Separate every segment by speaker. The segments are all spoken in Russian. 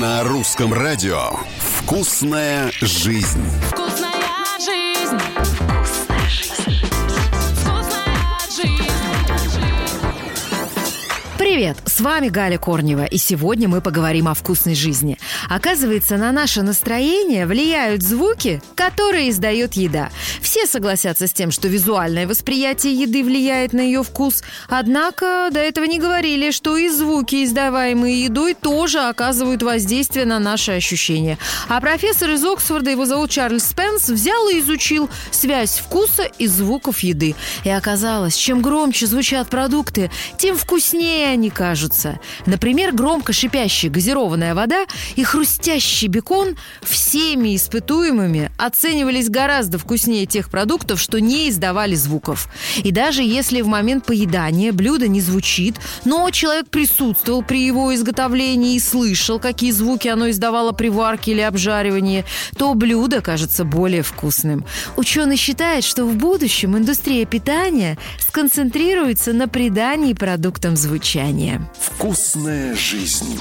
Speaker 1: На русском радио «Вкусная жизнь».
Speaker 2: Вкусная жизнь.
Speaker 3: Привет, с вами Галя Корнева, и сегодня мы поговорим о вкусной жизни. Оказывается, на наше настроение влияют звуки, которые издает еда. Все согласятся с тем, что визуальное восприятие еды влияет на ее вкус, однако до этого не говорили, что и звуки, издаваемые едой, тоже оказывают воздействие на наши ощущения. А профессор из Оксфорда, его зовут Чарльз Спенс, взял и изучил связь вкуса и звуков еды. И оказалось, чем громче звучат продукты, тем вкуснее они кажутся. Например, громко шипящая газированная вода и хрустящий бекон всеми испытуемыми оценивались гораздо вкуснее тех продуктов, что не издавали звуков. И даже если в момент поедания блюдо не звучит, но человек присутствовал при его изготовлении и слышал, какие звуки оно издавало при варке или обжаривании, то блюдо кажется более вкусным. Ученый считает, что в будущем индустрия питания сконцентрируется на придании продуктам звучания.
Speaker 1: «Вкусная жизнь».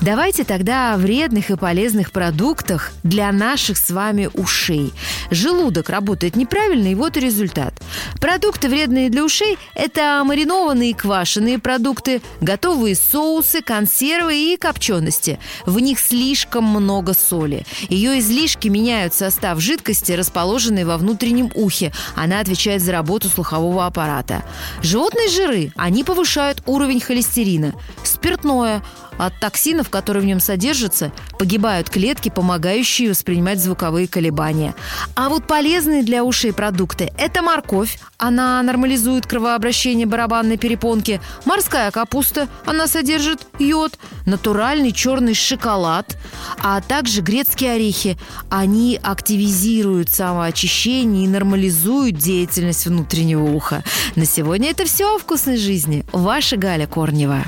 Speaker 3: Давайте тогда о вредных и полезных продуктах для наших с вами ушей. Желудок работает неправильно, и вот и результат. Продукты, вредные для ушей, это маринованные и квашеные продукты, готовые соусы, консервы и копчености. В них слишком много соли. Ее излишки меняют состав жидкости, расположенной во внутреннем ухе. Она отвечает за работу слухового аппарата. Животные жиры, они повышают уровень холестерина. Спиртное – от токсинов, которые в нем содержатся, погибают клетки, помогающие воспринимать звуковые колебания. А вот полезные для ушей продукты – это морковь. Она нормализует кровообращение барабанной перепонки. Морская капуста. Она содержит йод. Натуральный черный шоколад. А также грецкие орехи. Они активизируют самоочищение и нормализуют деятельность внутреннего уха. На сегодня это все о вкусной жизни. Ваша Галя Корнева.